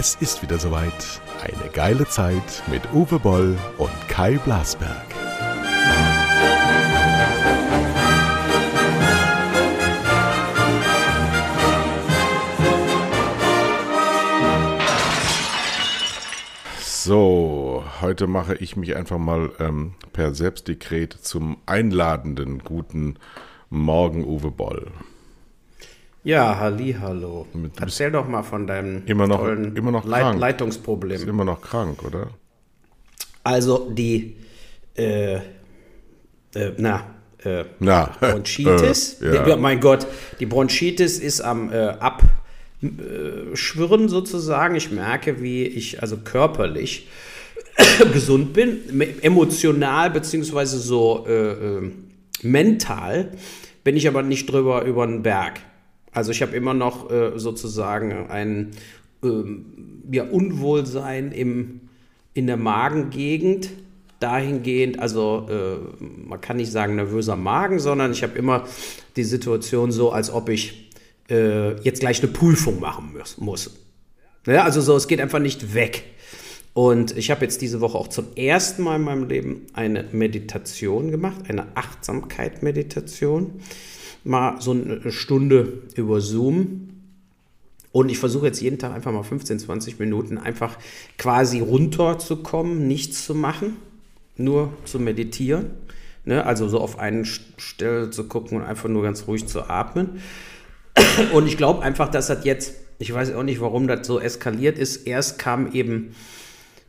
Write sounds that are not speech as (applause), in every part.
Es ist wieder soweit. Eine geile Zeit mit Uwe Boll und Kai Blasberg. So, heute mache ich mich einfach mal ähm, per Selbstdekret zum einladenden guten Morgen, Uwe Boll. Ja, halli, hallo. Erzähl doch mal von deinem Immer noch- tollen immer noch Leit krank. Leitungsproblem. Ist immer noch krank, oder? Also die, äh, äh, na, äh, Na, Bronchitis. (laughs) äh, ja. Ja, mein Gott, die Bronchitis ist am äh, Abschwirren sozusagen. Ich merke, wie ich also körperlich (coughs) gesund bin, emotional beziehungsweise so äh, äh, mental bin ich aber nicht drüber über den Berg. Also ich habe immer noch äh, sozusagen ein ähm, ja, Unwohlsein im, in der Magengegend. Dahingehend, also äh, man kann nicht sagen nervöser Magen, sondern ich habe immer die Situation so, als ob ich äh, jetzt gleich eine Prüfung machen muss. Ja, also so, es geht einfach nicht weg. Und ich habe jetzt diese Woche auch zum ersten Mal in meinem Leben eine Meditation gemacht, eine Achtsamkeit-Meditation. Mal so eine Stunde über Zoom. Und ich versuche jetzt jeden Tag einfach mal 15, 20 Minuten einfach quasi runterzukommen, nichts zu machen, nur zu meditieren. Ne? Also so auf eine Stelle zu gucken und einfach nur ganz ruhig zu atmen. Und ich glaube einfach, dass das jetzt, ich weiß auch nicht, warum das so eskaliert ist. Erst kam eben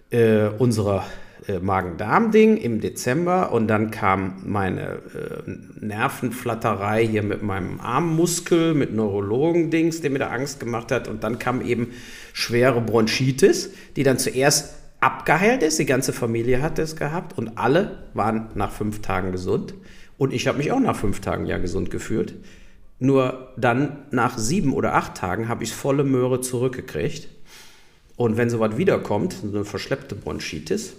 äh, unsere äh, Magen-Darm-Ding im Dezember und dann kam meine äh, Nervenflatterei hier mit meinem Armmuskel, mit Neurologen-Dings, der mir da Angst gemacht hat. Und dann kam eben schwere Bronchitis, die dann zuerst abgeheilt ist. Die ganze Familie hat es gehabt und alle waren nach fünf Tagen gesund. Und ich habe mich auch nach fünf Tagen ja gesund gefühlt. Nur dann nach sieben oder acht Tagen habe ich volle Möhre zurückgekriegt. Und wenn sowas wiederkommt, so eine verschleppte Bronchitis,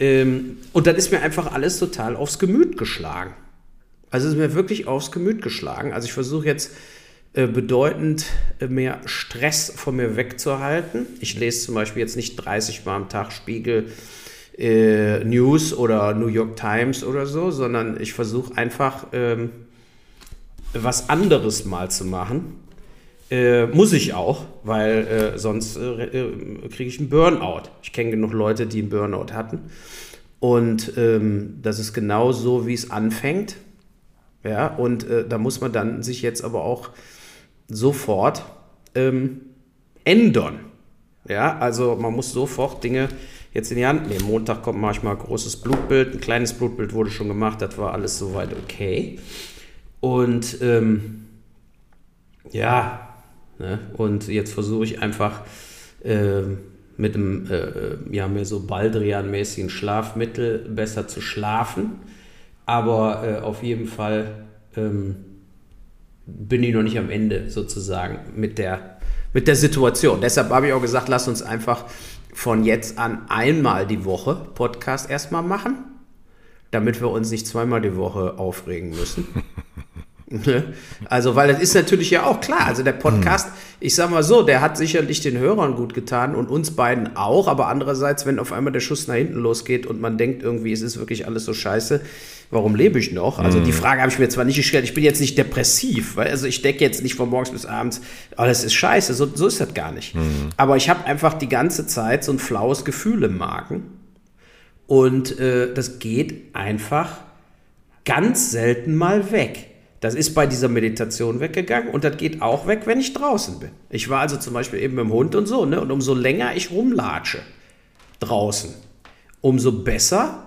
ähm, und dann ist mir einfach alles total aufs Gemüt geschlagen. Also es ist mir wirklich aufs Gemüt geschlagen. Also ich versuche jetzt äh, bedeutend äh, mehr Stress von mir wegzuhalten. Ich lese zum Beispiel jetzt nicht 30 Mal am Tag Spiegel äh, News oder New York Times oder so, sondern ich versuche einfach ähm, was anderes mal zu machen. Äh, muss ich auch, weil äh, sonst äh, äh, kriege ich einen Burnout. Ich kenne genug Leute, die einen Burnout hatten. Und ähm, das ist genau so, wie es anfängt. Ja, und äh, da muss man dann sich jetzt aber auch sofort ähm, ändern. Ja, also man muss sofort Dinge jetzt in die Hand nehmen. Montag kommt manchmal ein großes Blutbild, ein kleines Blutbild wurde schon gemacht, das war alles soweit okay. Und ähm, ja, ne? und jetzt versuche ich einfach äh, mit einem äh, ja, mehr so Baldrian-mäßigen Schlafmittel besser zu schlafen. Aber äh, auf jeden Fall ähm, bin ich noch nicht am Ende sozusagen mit der, mit der Situation. Deshalb habe ich auch gesagt, lass uns einfach von jetzt an einmal die Woche Podcast erstmal machen, damit wir uns nicht zweimal die Woche aufregen müssen. (laughs) Ne? Also, weil das ist natürlich ja auch klar. Also der Podcast, ich sag mal so, der hat sicherlich den Hörern gut getan und uns beiden auch. Aber andererseits, wenn auf einmal der Schuss nach hinten losgeht und man denkt irgendwie, es ist wirklich alles so scheiße, warum lebe ich noch? Also die Frage habe ich mir zwar nicht gestellt. Ich bin jetzt nicht depressiv, weil also ich decke jetzt nicht von morgens bis abends, alles ist scheiße. So, so ist das gar nicht. Aber ich habe einfach die ganze Zeit so ein flaues Gefühl im Magen. Und äh, das geht einfach ganz selten mal weg. Das ist bei dieser Meditation weggegangen und das geht auch weg, wenn ich draußen bin. Ich war also zum Beispiel eben mit dem Hund und so, ne? Und umso länger ich rumlatsche draußen, umso besser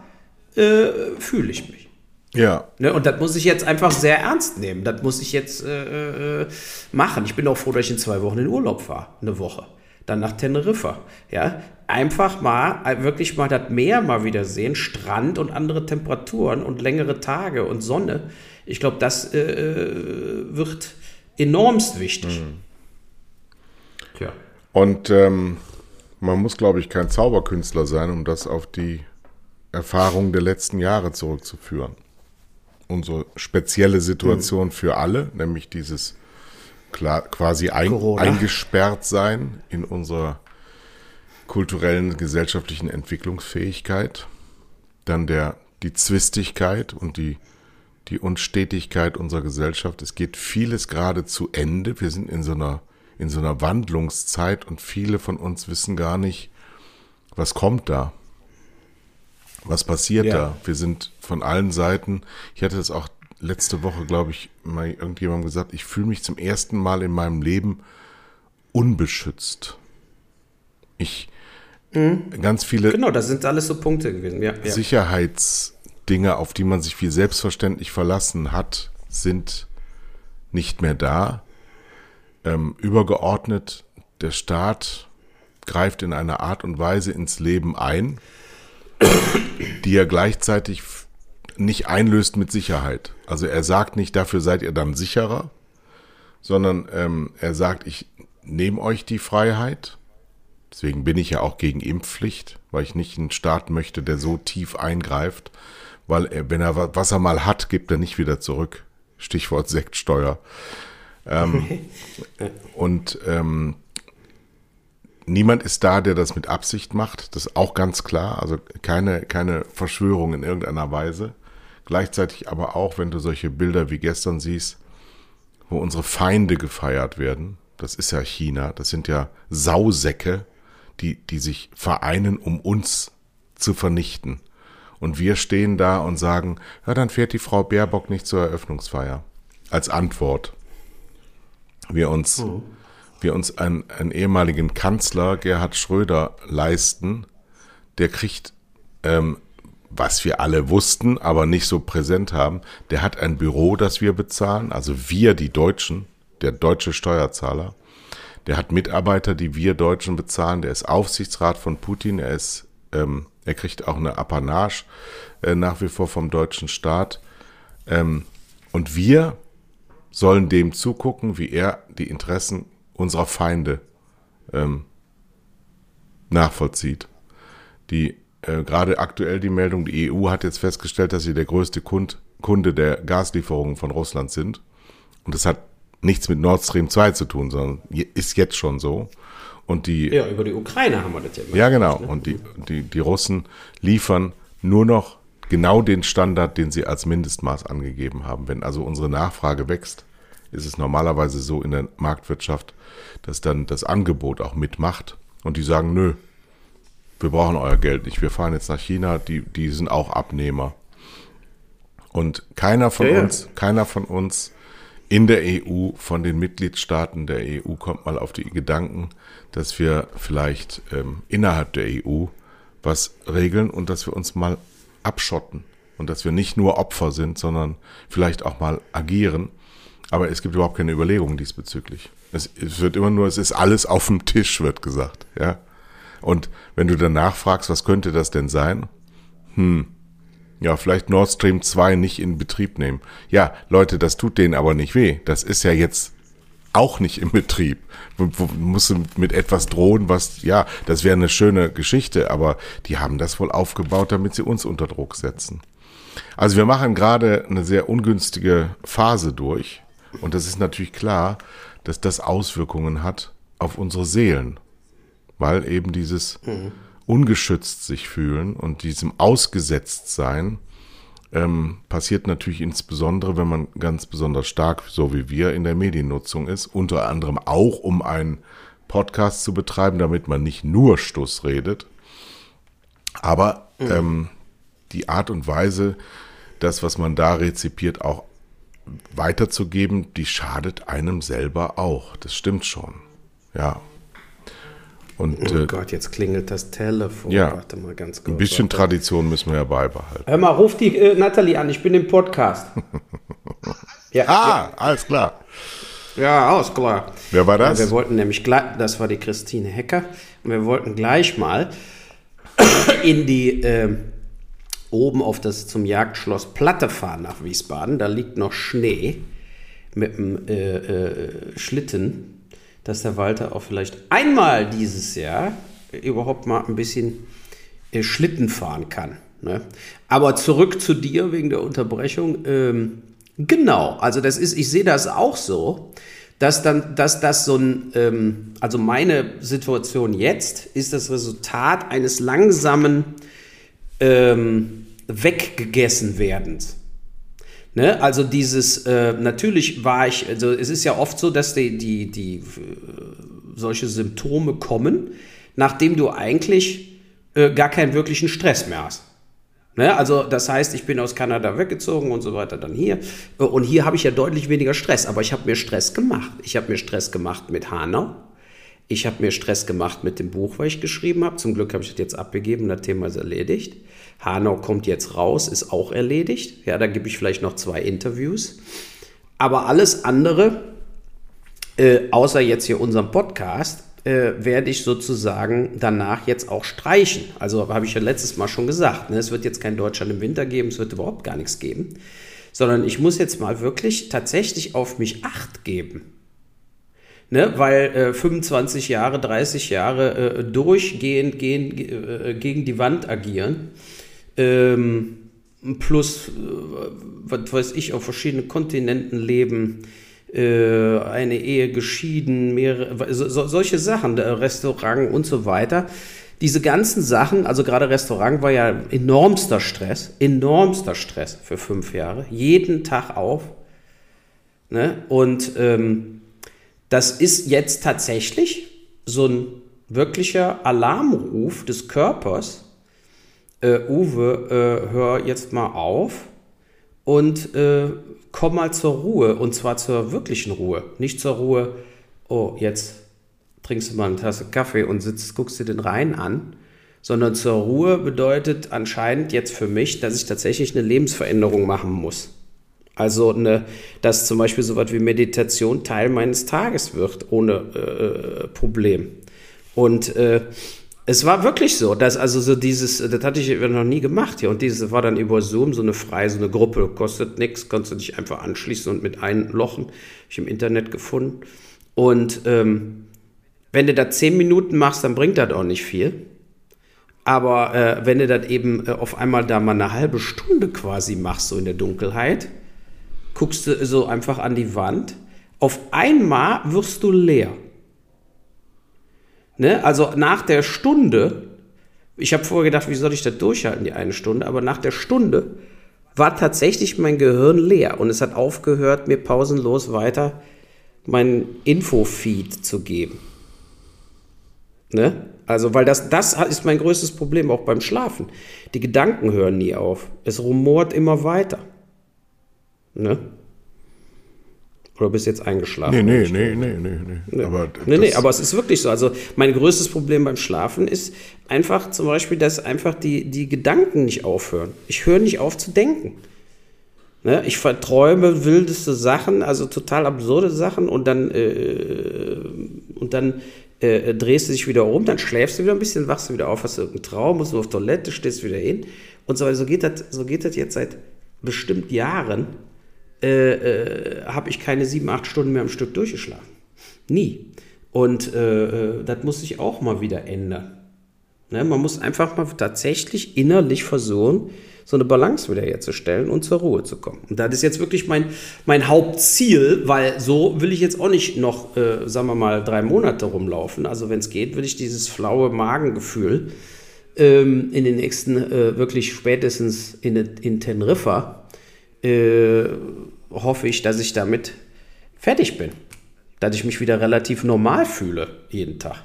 äh, fühle ich mich. Ja. Ne? Und das muss ich jetzt einfach sehr ernst nehmen. Das muss ich jetzt äh, äh, machen. Ich bin auch froh, dass ich in zwei Wochen in Urlaub fahre. Eine Woche. Dann nach Teneriffa. Ja? Einfach mal, äh, wirklich mal das Meer mal wieder sehen, Strand und andere Temperaturen und längere Tage und Sonne. Ich glaube, das äh, wird enormst wichtig. Tja. Und ähm, man muss, glaube ich, kein Zauberkünstler sein, um das auf die Erfahrung der letzten Jahre zurückzuführen. Unsere spezielle Situation für alle, nämlich dieses klar, quasi ein, eingesperrt sein in unserer kulturellen, gesellschaftlichen Entwicklungsfähigkeit, dann der, die Zwistigkeit und die, die Unstetigkeit unserer Gesellschaft. Es geht vieles gerade zu Ende. Wir sind in so einer, in so einer Wandlungszeit und viele von uns wissen gar nicht, was kommt da. Was passiert ja. da? Wir sind von allen Seiten, ich hatte das auch letzte Woche, glaube ich, mal irgendjemandem gesagt, ich fühle mich zum ersten Mal in meinem Leben unbeschützt. Ich, mhm. ganz viele. Genau, das sind alles so Punkte gewesen. Ja, ja. Sicherheitsdinge, auf die man sich wie selbstverständlich verlassen hat, sind nicht mehr da. Ähm, übergeordnet, der Staat greift in einer Art und Weise ins Leben ein, die er gleichzeitig nicht einlöst mit Sicherheit. Also er sagt nicht, dafür seid ihr dann sicherer, sondern ähm, er sagt, ich nehme euch die Freiheit. Deswegen bin ich ja auch gegen Impfpflicht, weil ich nicht einen Staat möchte, der so tief eingreift, weil er, wenn er was er mal hat, gibt er nicht wieder zurück. Stichwort Sektsteuer. Ähm, (laughs) und ähm, niemand ist da, der das mit Absicht macht. Das ist auch ganz klar. Also keine, keine Verschwörung in irgendeiner Weise. Gleichzeitig aber auch, wenn du solche Bilder wie gestern siehst, wo unsere Feinde gefeiert werden. Das ist ja China. Das sind ja Sausäcke, die, die sich vereinen, um uns zu vernichten. Und wir stehen da und sagen, ja, dann fährt die Frau Baerbock nicht zur Eröffnungsfeier. Als Antwort. Wir uns oh wir uns einen, einen ehemaligen Kanzler, Gerhard Schröder, leisten, der kriegt, ähm, was wir alle wussten, aber nicht so präsent haben, der hat ein Büro, das wir bezahlen, also wir, die Deutschen, der deutsche Steuerzahler. Der hat Mitarbeiter, die wir Deutschen bezahlen. Der ist Aufsichtsrat von Putin. Er ist, ähm, er kriegt auch eine Apanage äh, nach wie vor vom deutschen Staat. Ähm, und wir sollen dem zugucken, wie er die Interessen unserer Feinde ähm, nachvollzieht. Die äh, gerade aktuell die Meldung, die EU hat jetzt festgestellt, dass sie der größte Kund, Kunde der Gaslieferungen von Russland sind. Und das hat nichts mit Nord Stream 2 zu tun, sondern ist jetzt schon so. Und die, ja, über die Ukraine haben wir das ja gemacht. Ja, genau. Ne? Und die, die, die Russen liefern nur noch genau den Standard, den sie als Mindestmaß angegeben haben. Wenn also unsere Nachfrage wächst, ist es normalerweise so in der Marktwirtschaft, dass dann das Angebot auch mitmacht und die sagen, nö, wir brauchen euer Geld nicht, wir fahren jetzt nach China, die, die sind auch Abnehmer. Und keiner von ja, uns, ja. keiner von uns in der EU, von den Mitgliedstaaten der EU kommt mal auf die Gedanken, dass wir vielleicht ähm, innerhalb der EU was regeln und dass wir uns mal abschotten und dass wir nicht nur Opfer sind, sondern vielleicht auch mal agieren aber es gibt überhaupt keine Überlegungen diesbezüglich. Es, es, wird immer nur, es ist alles auf dem Tisch, wird gesagt, ja. Und wenn du danach fragst, was könnte das denn sein? Hm, ja, vielleicht Nord Stream 2 nicht in Betrieb nehmen. Ja, Leute, das tut denen aber nicht weh. Das ist ja jetzt auch nicht im Betrieb. Musst du mit etwas drohen, was, ja, das wäre eine schöne Geschichte, aber die haben das wohl aufgebaut, damit sie uns unter Druck setzen. Also wir machen gerade eine sehr ungünstige Phase durch. Und das ist natürlich klar, dass das Auswirkungen hat auf unsere Seelen, weil eben dieses mhm. Ungeschützt sich fühlen und diesem ausgesetzt sein ähm, passiert natürlich insbesondere, wenn man ganz besonders stark, so wie wir, in der Mediennutzung ist, unter anderem auch um einen Podcast zu betreiben, damit man nicht nur Stuss redet, aber mhm. ähm, die Art und Weise, das, was man da rezipiert, auch weiterzugeben, die schadet einem selber auch. Das stimmt schon. Ja. Und, oh äh, Gott, jetzt klingelt das Telefon. Ja, Warte mal ganz kurz. Ein bisschen warte. Tradition müssen wir ja beibehalten. Hör mal, ruf die äh, Nathalie an, ich bin im Podcast. (laughs) ja, ah, ja. alles klar. Ja, alles klar. Wer war das? wir wollten nämlich gleich, das war die Christine Hecker, und wir wollten gleich mal (coughs) in die äh, oben auf das zum Jagdschloss Platte fahren nach Wiesbaden. Da liegt noch Schnee mit dem äh, äh, Schlitten, dass der Walter auch vielleicht einmal dieses Jahr überhaupt mal ein bisschen äh, Schlitten fahren kann. Ne? Aber zurück zu dir wegen der Unterbrechung. Ähm, genau, also das ist, ich sehe das auch so. dass dann, dass das so ein, ähm, also meine Situation jetzt ist das Resultat eines langsamen ähm, weggegessen werdens. Ne? Also dieses, äh, natürlich war ich, also es ist ja oft so, dass die, die, die äh, solche Symptome kommen, nachdem du eigentlich äh, gar keinen wirklichen Stress mehr hast. Ne? Also das heißt, ich bin aus Kanada weggezogen und so weiter, dann hier. Äh, und hier habe ich ja deutlich weniger Stress, aber ich habe mir Stress gemacht. Ich habe mir Stress gemacht mit Hanau. Ich habe mir Stress gemacht mit dem Buch, was ich geschrieben habe. Zum Glück habe ich das jetzt abgegeben, das Thema ist erledigt. Hanau kommt jetzt raus, ist auch erledigt. Ja, da gebe ich vielleicht noch zwei Interviews. Aber alles andere, äh, außer jetzt hier unserem Podcast, äh, werde ich sozusagen danach jetzt auch streichen. Also habe ich ja letztes Mal schon gesagt, ne, es wird jetzt kein Deutschland im Winter geben, es wird überhaupt gar nichts geben, sondern ich muss jetzt mal wirklich tatsächlich auf mich acht geben. Ne, weil äh, 25 Jahre, 30 Jahre äh, durchgehend gehen, äh, gegen die Wand agieren, ähm, plus, äh, was weiß ich, auf verschiedenen Kontinenten leben, äh, eine Ehe geschieden, mehrere, so, solche Sachen, Restaurant und so weiter. Diese ganzen Sachen, also gerade Restaurant war ja enormster Stress, enormster Stress für fünf Jahre, jeden Tag auf. Ne? Und ähm, das ist jetzt tatsächlich so ein wirklicher Alarmruf des Körpers. Äh, Uwe, äh, hör jetzt mal auf und äh, komm mal zur Ruhe und zwar zur wirklichen Ruhe. Nicht zur Ruhe, oh, jetzt trinkst du mal eine Tasse Kaffee und sitzt, guckst dir den Rhein an, sondern zur Ruhe bedeutet anscheinend jetzt für mich, dass ich tatsächlich eine Lebensveränderung machen muss. Also, eine, dass zum Beispiel so etwas wie Meditation Teil meines Tages wird, ohne äh, Problem. Und äh, es war wirklich so, dass also so dieses, das hatte ich noch nie gemacht hier und dieses war dann über Zoom so eine freie, so eine Gruppe, kostet nichts, konntest du dich einfach anschließen und mit einlochen, habe ich im Internet gefunden. Und ähm, wenn du das zehn Minuten machst, dann bringt das auch nicht viel. Aber äh, wenn du das eben äh, auf einmal da mal eine halbe Stunde quasi machst, so in der Dunkelheit, guckst du so einfach an die Wand, auf einmal wirst du leer. Ne? Also nach der Stunde, ich habe vorher gedacht, wie soll ich das durchhalten, die eine Stunde, aber nach der Stunde war tatsächlich mein Gehirn leer und es hat aufgehört, mir pausenlos weiter meinen Infofeed zu geben. Ne? Also, weil das, das ist mein größtes Problem auch beim Schlafen. Die Gedanken hören nie auf. Es rumort immer weiter. Ne? Oder bist du jetzt eingeschlafen? Nee, nee, nee, nee, nee, nee. Aber, nee, nee, aber es ist wirklich so. Also mein größtes Problem beim Schlafen ist einfach zum Beispiel, dass einfach die, die Gedanken nicht aufhören. Ich höre nicht auf zu denken. Ne? Ich verträume wildeste Sachen, also total absurde Sachen und dann, äh, und dann äh, drehst du dich wieder um, dann schläfst du wieder ein bisschen, wachst du wieder auf, hast du irgendeinen Traum, musst du auf Toilette, stehst wieder hin und so weiter. So geht das, so geht das jetzt seit bestimmt Jahren äh, äh, habe ich keine sieben, acht Stunden mehr am Stück durchgeschlafen. Nie. Und äh, äh, das muss sich auch mal wieder ändern. Ne? Man muss einfach mal tatsächlich innerlich versuchen, so eine Balance wieder herzustellen und zur Ruhe zu kommen. Und das ist jetzt wirklich mein, mein Hauptziel, weil so will ich jetzt auch nicht noch, äh, sagen wir mal, drei Monate rumlaufen. Also wenn es geht, will ich dieses flaue Magengefühl ähm, in den nächsten, äh, wirklich spätestens in, in Teneriffa, äh, hoffe ich, dass ich damit fertig bin. Dass ich mich wieder relativ normal fühle jeden Tag.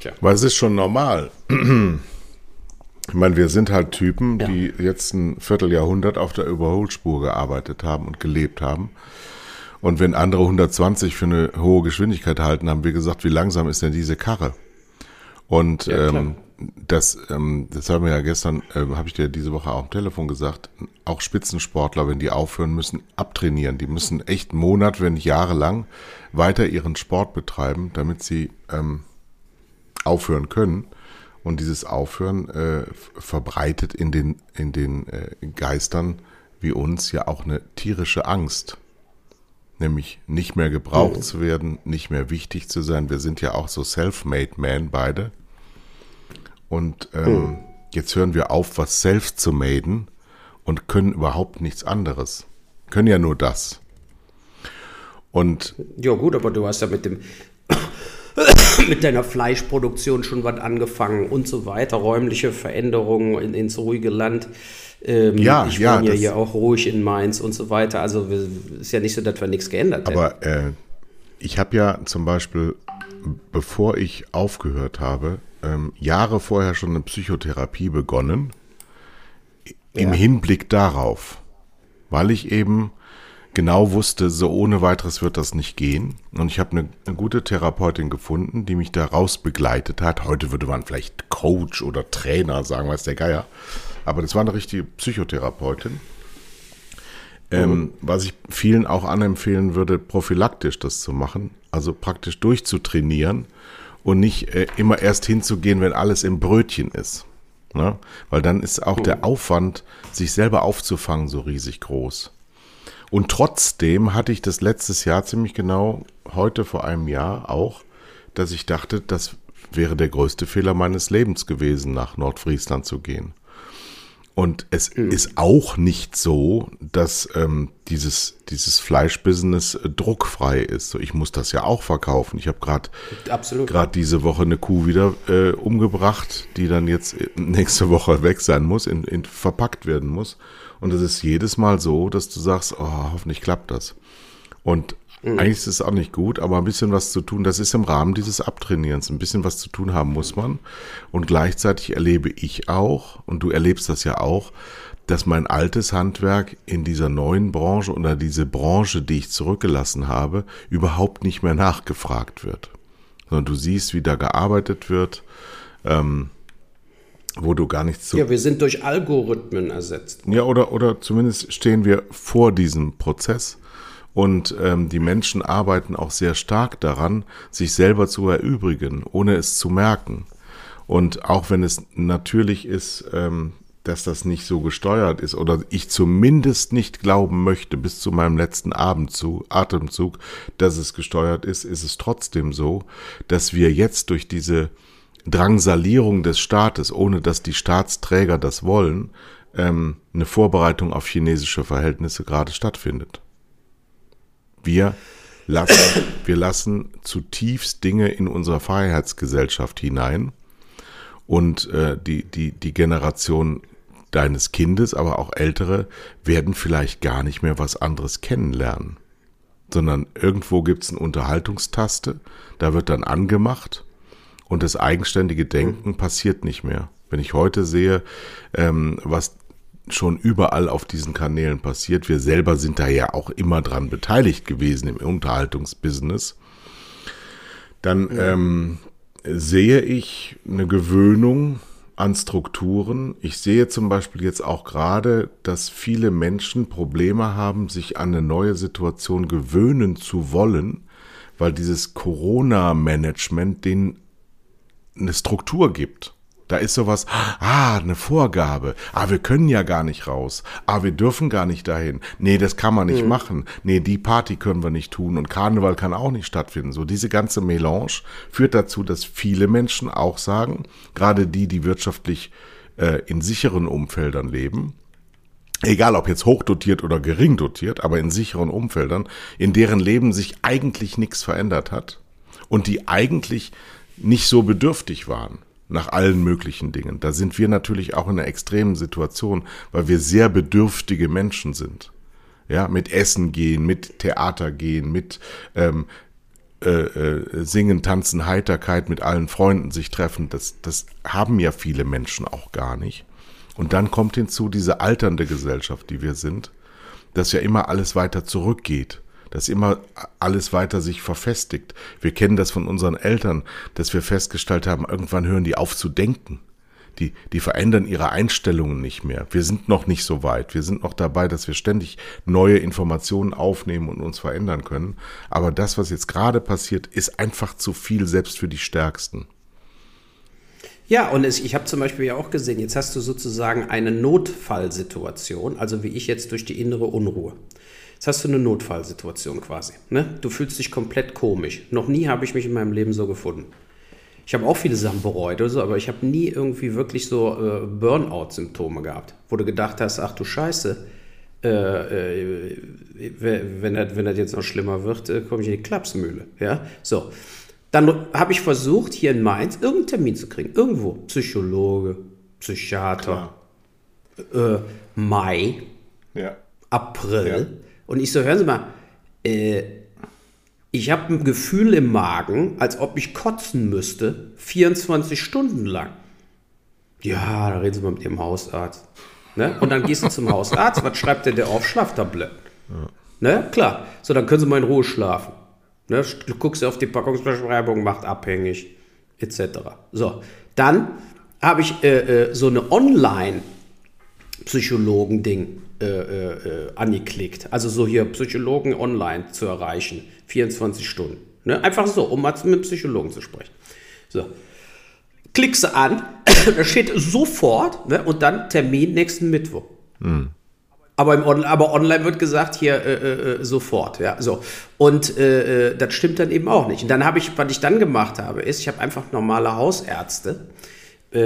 Tja. Weil es ist schon normal. (clears throat) Ich meine, wir sind halt Typen, ja. die jetzt ein Vierteljahrhundert auf der Überholspur gearbeitet haben und gelebt haben. Und wenn andere 120 für eine hohe Geschwindigkeit halten, haben wir gesagt, wie langsam ist denn diese Karre? Und ja, ähm, das, ähm, das haben wir ja gestern, äh, habe ich dir diese Woche auch am Telefon gesagt, auch Spitzensportler, wenn die aufhören müssen, abtrainieren. Die müssen echt Monat, wenn nicht jahrelang weiter ihren Sport betreiben, damit sie ähm, aufhören können. Und dieses Aufhören äh, verbreitet in den, in den äh, Geistern wie uns ja auch eine tierische Angst. Nämlich nicht mehr gebraucht mhm. zu werden, nicht mehr wichtig zu sein. Wir sind ja auch so self-made man beide. Und ähm, hm. jetzt hören wir auf, was selbst zu maden und können überhaupt nichts anderes. Können ja nur das. Und ja gut, aber du hast ja mit dem (coughs) mit deiner Fleischproduktion schon was angefangen und so weiter, räumliche Veränderungen in, ins ruhige Land. Ähm, ja, ich ja, wohne ja hier auch ruhig in Mainz und so weiter. Also wir- ist ja nicht so, dass wir nichts geändert hätten. Aber äh, ich habe ja zum Beispiel, bevor ich aufgehört habe, ähm, Jahre vorher schon eine Psychotherapie begonnen, im Ja. Hinblick darauf, weil ich eben genau wusste, so ohne weiteres wird das nicht gehen. Und ich habe eine, eine gute Therapeutin gefunden, die mich da raus begleitet hat. Heute würde man vielleicht Coach oder Trainer sagen, weiß der Geier. Aber das war eine richtige Psychotherapeutin. Ähm, was ich vielen auch anempfehlen würde, prophylaktisch das zu machen, also praktisch durchzutrainieren und nicht äh, immer erst hinzugehen, wenn alles im Brötchen ist. Ne? Weil dann ist auch der Aufwand, sich selber aufzufangen, so riesig groß. Und trotzdem hatte ich das letztes Jahr ziemlich genau, heute vor einem Jahr auch, dass ich dachte, das wäre der größte Fehler meines Lebens gewesen, nach Nordfriesland zu gehen. Und es ist auch nicht so, dass ähm, dieses, dieses Fleischbusiness äh, druckfrei ist. So, ich muss das ja auch verkaufen. Ich habe gerade gerade diese Woche eine Kuh wieder äh, umgebracht, die dann jetzt äh, nächste Woche weg sein muss, in, in, verpackt werden muss. Und es ist jedes Mal so, dass du sagst, oh, hoffentlich klappt das. Und eigentlich ist es auch nicht gut, aber ein bisschen was zu tun, das ist im Rahmen dieses Abtrainierens. Ein bisschen was zu tun haben muss man. Und gleichzeitig erlebe ich auch, und du erlebst das ja auch, dass mein altes Handwerk in dieser neuen Branche oder diese Branche, die ich zurückgelassen habe, überhaupt nicht mehr nachgefragt wird. Sondern du siehst, wie da gearbeitet wird, ähm, wo du gar nichts zu Ja, wir sind durch Algorithmen ersetzt. ja, oder, oder zumindest stehen wir vor diesem Prozess und ähm, die Menschen arbeiten auch sehr stark daran, sich selber zu erübrigen, ohne es zu merken. Und auch wenn es natürlich ist, ähm, dass das nicht so gesteuert ist oder ich zumindest nicht glauben möchte bis zu meinem letzten Abendzug, Atemzug, dass es gesteuert ist, ist es trotzdem so, dass wir jetzt durch diese Drangsalierung des Staates, ohne dass die Staatsträger das wollen, ähm, eine Vorbereitung auf chinesische Verhältnisse gerade stattfindet. Wir lassen, wir lassen zutiefst Dinge in unsere Freiheitsgesellschaft hinein und äh, die, die, die Generation deines Kindes, aber auch ältere, werden vielleicht gar nicht mehr was anderes kennenlernen. Sondern irgendwo gibt's eine Unterhaltungstaste, da wird dann angemacht und das eigenständige Denken passiert nicht mehr. Wenn ich heute sehe, ähm, was schon überall auf diesen Kanälen passiert, wir selber sind da ja auch immer dran beteiligt gewesen im Unterhaltungsbusiness, dann ähm, sehe ich eine Gewöhnung an Strukturen. Ich sehe zum Beispiel jetzt auch gerade, dass viele Menschen Probleme haben, sich an eine neue Situation gewöhnen zu wollen, weil dieses Corona-Management den eine Struktur gibt. Da ist sowas, ah, eine Vorgabe. Ah, wir können ja gar nicht raus. Ah, wir dürfen gar nicht dahin. Nee, das kann man nicht machen. Nee, die Party können wir nicht tun und Karneval kann auch nicht stattfinden. So diese ganze Melange führt dazu, dass viele Menschen auch sagen, gerade die, die wirtschaftlich äh, in sicheren Umfeldern leben, egal ob jetzt hochdotiert oder gering dotiert, aber in sicheren Umfeldern, in deren Leben sich eigentlich nichts verändert hat und die eigentlich nicht so bedürftig waren nach allen möglichen Dingen. Da sind wir natürlich auch in einer extremen Situation, weil wir sehr bedürftige Menschen sind. Ja, mit Essen gehen, mit Theater gehen, mit ähm, äh, äh, Singen, Tanzen, Heiterkeit, mit allen Freunden sich treffen. Das, das haben ja viele Menschen auch gar nicht. Und dann kommt hinzu diese alternde Gesellschaft, die wir sind, dass ja immer alles weiter zurückgeht, dass immer alles weiter sich verfestigt. Wir kennen das von unseren Eltern, dass wir festgestellt haben, irgendwann hören die auf zu denken. Die, die verändern ihre Einstellungen nicht mehr. Wir sind noch nicht so weit. Wir sind noch dabei, dass wir ständig neue Informationen aufnehmen und uns verändern können. Aber das, was jetzt gerade passiert, ist einfach zu viel, selbst für die Stärksten. Ja, und es, ich habe zum Beispiel ja auch gesehen, jetzt hast du sozusagen eine Notfallsituation, also wie ich jetzt durch die innere Unruhe. Jetzt hast du eine Notfallsituation quasi. Ne? Du fühlst dich komplett komisch. Noch nie habe ich mich in meinem Leben so gefunden. Ich habe auch viele Sachen bereut oder so, aber ich habe nie irgendwie wirklich so äh, Burnout-Symptome gehabt, wo du gedacht hast, ach du Scheiße, äh, äh, wenn, das, wenn das jetzt noch schlimmer wird, äh, komme ich in die Klapsmühle. Ja, so. Dann habe ich versucht, hier in Mainz irgendeinen Termin zu kriegen. Irgendwo. Psychologe, Psychiater, äh, Mai, Ja. April. Ja. Und ich so, hören Sie mal, äh, ich habe ein Gefühl im Magen, als ob ich kotzen müsste, 24 Stunden lang. Ja, da reden Sie mal mit Ihrem Hausarzt. Ne? Und dann gehst du zum Hausarzt, was schreibt der der auf? Schlaftabletten. Ne? Klar. So, dann können Sie mal in Ruhe schlafen. Ne? Du guckst auf die Packungsbeschreibung, macht abhängig, etc. So, dann habe ich äh, äh, so eine Online- Psychologen-Ding äh, äh, äh, angeklickt. Also so hier Psychologen online zu erreichen. 24 Stunden. Ne? Einfach so, um mal mit einem Psychologen zu sprechen. So. Klickst du an, (coughs) da steht sofort ne? und dann Termin nächsten Mittwoch. Aber, im On aber online wird gesagt, hier äh, äh, sofort, ja, so. Und äh, äh, das stimmt dann eben auch nicht. Und dann habe ich, was ich dann gemacht habe, ist, ich habe einfach normale Hausärzte äh,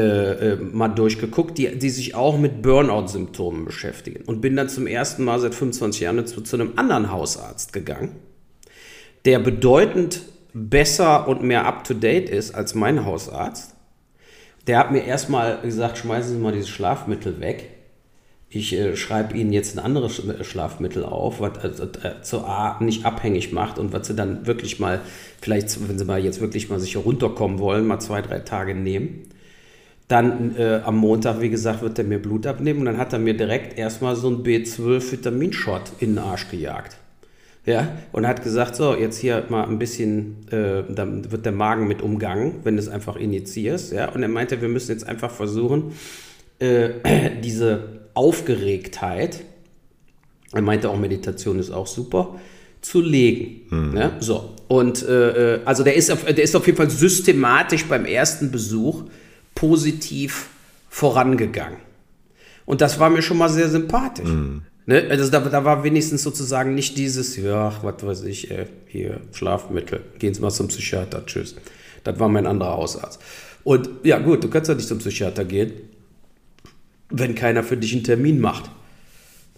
äh, mal durchgeguckt, die, die sich auch mit Burnout-Symptomen beschäftigen. Und bin dann zum ersten Mal seit 25 Jahren zu, zu einem anderen Hausarzt gegangen, der bedeutend besser und mehr up-to-date ist als mein Hausarzt. Der hat mir erstmal gesagt, schmeißen Sie mal dieses Schlafmittel weg. Ich äh, schreibe Ihnen jetzt ein anderes Sch- Schlafmittel auf, was äh, äh, zur A nicht abhängig macht und was Sie dann wirklich mal, vielleicht, wenn Sie mal jetzt wirklich mal sich runterkommen wollen, mal zwei, drei Tage nehmen. Dann äh, am Montag, wie gesagt, wird er mir Blut abnehmen und dann hat er mir direkt erstmal so einen B12-Vitaminshot in den Arsch gejagt. Ja, und hat gesagt, so, jetzt hier mal ein bisschen, äh, dann wird der Magen mit umgangen, wenn du es einfach injizierst. Ja, und er meinte, wir müssen jetzt einfach versuchen, äh, (clears throat) diese Aufgeregtheit, er meinte auch, Meditation ist auch super, zu legen. Ja, so. Und äh, äh, also der ist, auf, der ist auf jeden Fall systematisch beim ersten Besuch positiv vorangegangen. Und das war mir schon mal sehr sympathisch. Ne? Also da, da war wenigstens sozusagen nicht dieses, ja, was weiß ich, äh, hier, Schlafmittel, gehen Sie mal zum Psychiater, tschüss. Das war mein anderer Hausarzt. Und ja, gut, du kannst ja nicht zum Psychiater gehen, wenn keiner für dich einen Termin macht.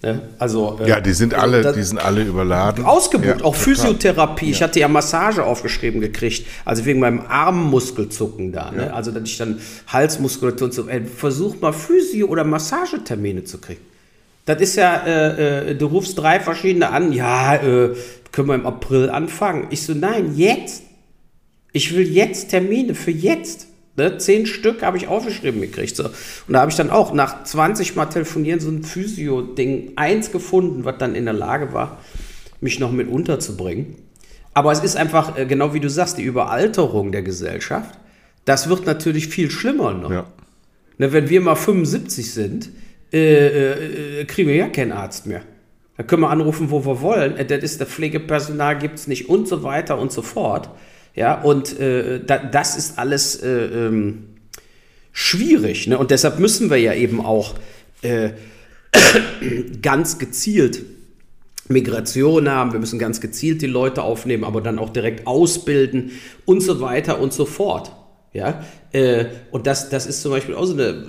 Ne? Also, äh, Ja, die sind alle, das- die sind alle überladen. Ausgebucht, Ja, auch total. Physiotherapie. Ich hatte ja Massage aufgeschrieben gekriegt, also wegen meinem Armmuskelzucken da. Ne? Also, dass ich dann Halsmuskulatur und so. Ey, versuch mal Physio- oder Massagetermine zu kriegen. Das ist ja, äh, äh, du rufst drei verschiedene an, ja, äh, können wir im April anfangen. Ich so, nein, jetzt. Ich will jetzt Termine für jetzt. Ne? Zehn Stück habe ich aufgeschrieben gekriegt. So. Und da habe ich dann auch nach 20 Mal telefonieren so ein Physio-Ding eins gefunden, was dann in der Lage war, mich noch mit unterzubringen. Aber es ist einfach, äh, genau wie du sagst, die Überalterung der Gesellschaft. Das wird natürlich viel schlimmer noch. Ja. Ne, wenn wir mal 75 sind, äh, äh, kriegen wir ja keinen Arzt mehr. Da können wir anrufen, wo wir wollen. Äh, Das ist der Pflegepersonal gibt es nicht und so weiter und so fort. Ja, und äh, da, das ist alles äh, ähm, schwierig. Ne? Und deshalb müssen wir ja eben auch äh, (clears throat) ganz gezielt Migration haben, wir müssen ganz gezielt die Leute aufnehmen, aber dann auch direkt ausbilden und so weiter und so fort. Ja, äh, und das, das ist zum Beispiel auch so eine, äh,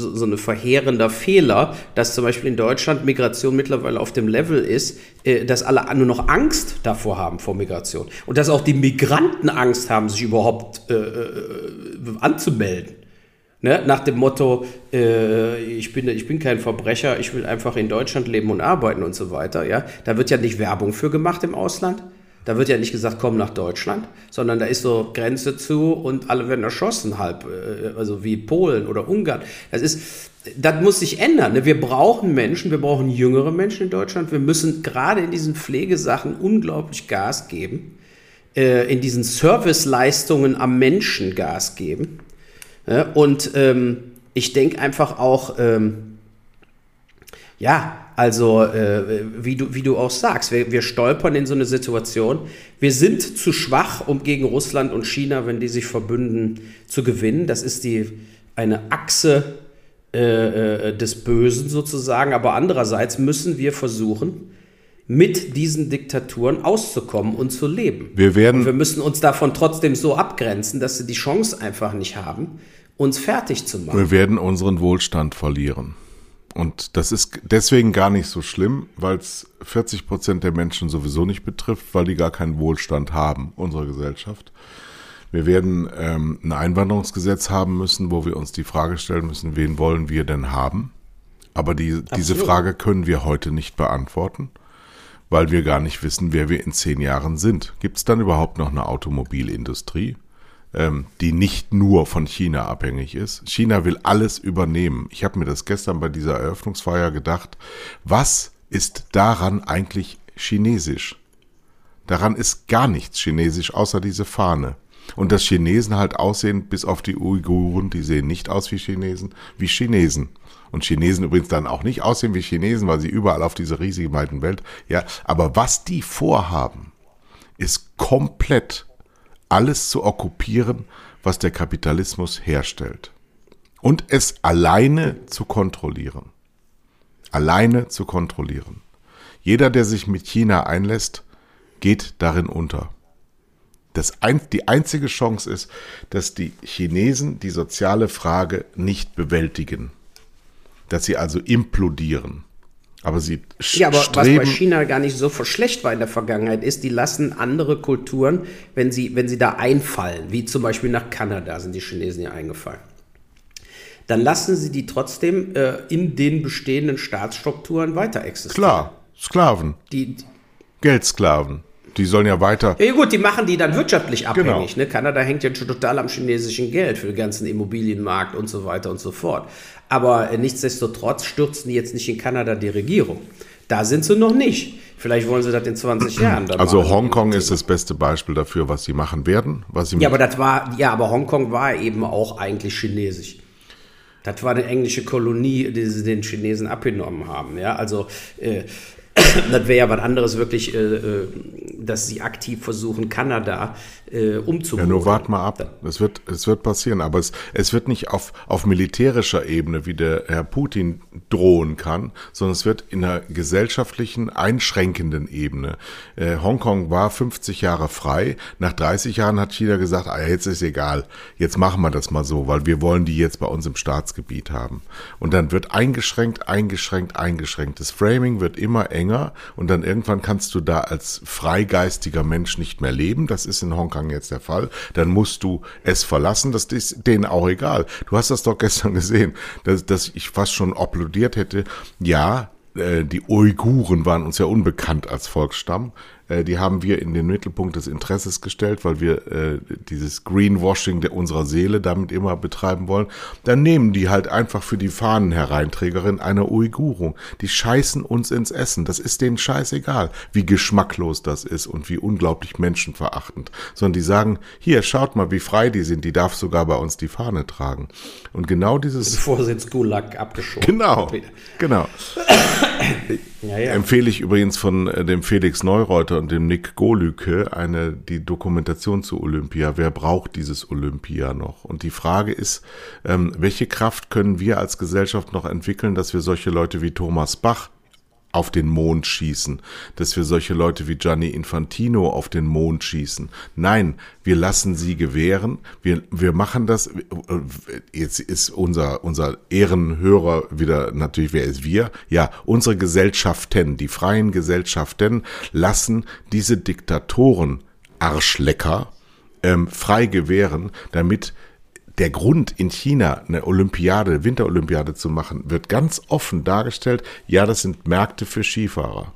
so, so eine verheerender Fehler, dass zum Beispiel in Deutschland Migration mittlerweile auf dem Level ist, äh, dass alle nur noch Angst davor haben vor Migration und dass auch die Migranten Angst haben, sich überhaupt äh, äh, anzumelden. Ne? Nach dem Motto, äh, ich, bin, ich bin kein Verbrecher, ich will einfach in Deutschland leben und arbeiten und so weiter. Ja? Da wird ja nicht Werbung für gemacht im Ausland. Da wird ja nicht gesagt, komm nach Deutschland, sondern da ist so Grenze zu und alle werden erschossen, halb, äh, also wie Polen oder Ungarn. Das ist, das muss sich ändern. Ne? Wir brauchen Menschen, wir brauchen jüngere Menschen in Deutschland. Wir müssen gerade in diesen Pflegesachen unglaublich Gas geben, äh, in diesen Serviceleistungen am Menschen Gas geben. Ja, und ähm, ich denke einfach auch, ähm, ja, also äh, wie, du, wie du auch sagst, wir, wir stolpern in so eine Situation. Wir sind zu schwach, um gegen Russland und China, wenn die sich verbünden, zu gewinnen. Das ist die, eine Achse äh, äh, des Bösen sozusagen. Aber andererseits müssen wir versuchen, mit diesen Diktaturen auszukommen und zu leben. Wir werden- und wir müssen uns davon trotzdem so abgrenzen, dass sie die Chance einfach nicht haben, uns fertig zu machen. Wir werden unseren Wohlstand verlieren. Und das ist deswegen gar nicht so schlimm, weil es 40 Prozent der Menschen sowieso nicht betrifft, weil die gar keinen Wohlstand haben, unsere Gesellschaft. Wir werden ähm, ein Einwanderungsgesetz haben müssen, wo wir uns die Frage stellen müssen, wen wollen wir denn haben? Aber die, diese Frage können wir heute nicht beantworten, weil wir gar nicht wissen, wer wir in zehn Jahren sind. Gibt es dann überhaupt noch eine Automobilindustrie? Ähm, die nicht nur von China abhängig ist. China will alles übernehmen. Ich habe mir das gestern bei dieser Eröffnungsfeier gedacht. Was ist daran eigentlich chinesisch? Daran ist gar nichts chinesisch, außer diese Fahne. Und dass Chinesen halt aussehen, bis auf die Uiguren, die sehen nicht aus wie Chinesen, wie Chinesen. Und Chinesen übrigens dann auch nicht aussehen wie Chinesen, weil sie überall auf dieser riesigen weiten Welt, ja. Aber was die vorhaben, ist komplett alles zu okkupieren, was der Kapitalismus herstellt. Und es alleine zu kontrollieren. Alleine zu kontrollieren. Jeder, der sich mit China einlässt, geht darin unter. Das ein, die einzige Chance ist, dass die Chinesen die soziale Frage nicht bewältigen. Dass sie also implodieren. Aber sie Ja, aber was bei China gar nicht so schlecht war in der Vergangenheit, ist, die lassen andere Kulturen, wenn sie, wenn sie da einfallen, wie zum Beispiel nach Kanada sind die Chinesen ja eingefallen, dann lassen sie die trotzdem äh, in den bestehenden Staatsstrukturen weiter existieren. Klar, Sklaven. Die, Geldsklaven. Die sollen ja weiter. Ja gut, die machen die dann wirtschaftlich abhängig. Genau. Ne? Kanada hängt ja schon total am chinesischen Geld für den ganzen Immobilienmarkt und so weiter und so fort. Aber nichtsdestotrotz stürzen die jetzt nicht in Kanada die Regierung. Da sind sie noch nicht. Vielleicht wollen sie das in 20 (clears throat) Jahren. Dann also Hongkong ist das beste Beispiel dafür, was sie machen werden. Was sie ja, aber das war, ja, aber Hongkong war eben auch eigentlich chinesisch. Das war eine englische Kolonie, die sie den Chinesen abgenommen haben. Ja, also äh, (clears throat) das wäre ja was anderes wirklich, äh, äh, dass sie aktiv versuchen, Kanada äh, umzubringen. Ja, nur wart mal ab. Es wird, es wird passieren, aber es, es wird nicht auf, auf militärischer Ebene, wie der Herr Putin drohen kann, sondern es wird in einer gesellschaftlichen, einschränkenden Ebene. Äh, Hongkong war 50 Jahre frei. Nach 30 Jahren hat China gesagt, ah, jetzt ist egal, jetzt machen wir das mal so, weil wir wollen die jetzt bei uns im Staatsgebiet haben. Und dann wird eingeschränkt, eingeschränkt, eingeschränkt. Das Framing wird immer enger und dann irgendwann kannst du da als freigeistiger Mensch nicht mehr leben. Das ist in Hongkong jetzt der Fall. Dann musst du es verlassen. Das ist denen auch egal. Du hast das doch gestern gesehen, dass, dass ich fast schon applaudiert hätte. Ja, äh, die Uiguren waren uns ja unbekannt als Volksstamm. Äh, die haben wir in den Mittelpunkt des Interesses gestellt, weil wir äh, dieses Greenwashing der unserer Seele damit immer betreiben wollen. Dann nehmen die halt einfach für die Fahnenhereinträgerin eine Uigurung. Die scheißen uns ins Essen. Das ist denen scheißegal, wie geschmacklos das ist und wie unglaublich menschenverachtend. Sondern die sagen, hier, schaut mal, wie frei die sind. Die darf sogar bei uns die Fahne tragen. Und genau dieses... Ins Gulag abgeschoben Genau, genau. Ja, ja. Empfehle ich übrigens von äh, dem Felix Neureuter und dem Nick Golüke eine, die Dokumentation zu Olympia. Wer braucht dieses Olympia noch? Und die Frage ist, ähm, welche Kraft können wir als Gesellschaft noch entwickeln, dass wir solche Leute wie Thomas Bach auf den Mond schießen, dass wir solche Leute wie Gianni Infantino auf den Mond schießen. Nein, wir lassen sie gewähren. Wir, wir machen das. Jetzt ist unser, unser Ehrenhörer wieder natürlich, wer ist wir? Ja, unsere Gesellschaften, die freien Gesellschaften lassen diese Diktatoren Arschlecker ähm, frei gewähren, damit der Grund in China eine Olympiade, Winterolympiade zu machen, wird ganz offen dargestellt. Ja, das sind Märkte für Skifahrer.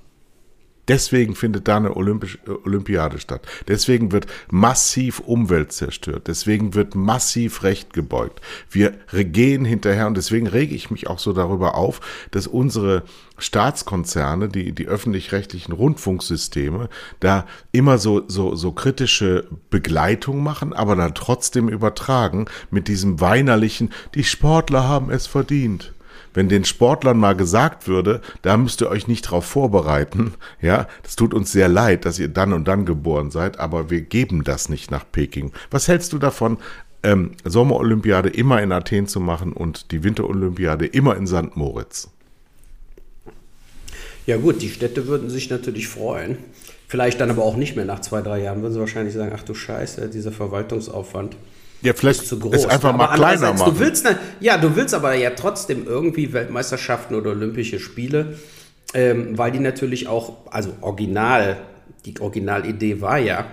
Deswegen findet da eine Olympisch, Olympiade statt. Deswegen wird massiv Umwelt zerstört. Deswegen wird massiv Recht gebeugt. Wir gehen hinterher und deswegen rege ich mich auch so darüber auf, dass unsere Staatskonzerne, die, die öffentlich-rechtlichen Rundfunksysteme, da immer so, so, so kritische Begleitung machen, aber dann trotzdem übertragen mit diesem weinerlichen, die Sportler haben es verdient wenn den Sportlern mal gesagt würde, da müsst ihr euch nicht drauf vorbereiten, (laughs) ja, das tut uns sehr leid, dass ihr dann und dann geboren seid, aber wir geben das nicht nach Peking. Was hältst du davon, ähm, Sommerolympiade immer in Athen zu machen und die Winterolympiade immer in St. Moritz? Ja gut, die Städte würden sich natürlich freuen. Vielleicht dann aber auch nicht mehr nach zwei, drei Jahren würden sie wahrscheinlich sagen, ach du Scheiße, dieser Verwaltungsaufwand. Ja, vielleicht ist zu groß. ist einfach mal aber kleiner andererseits, machen. Du willst, ne- ja, du willst aber ja trotzdem irgendwie Weltmeisterschaften oder Olympische Spiele, ähm, weil die natürlich auch, also original, die Originalidee war ja,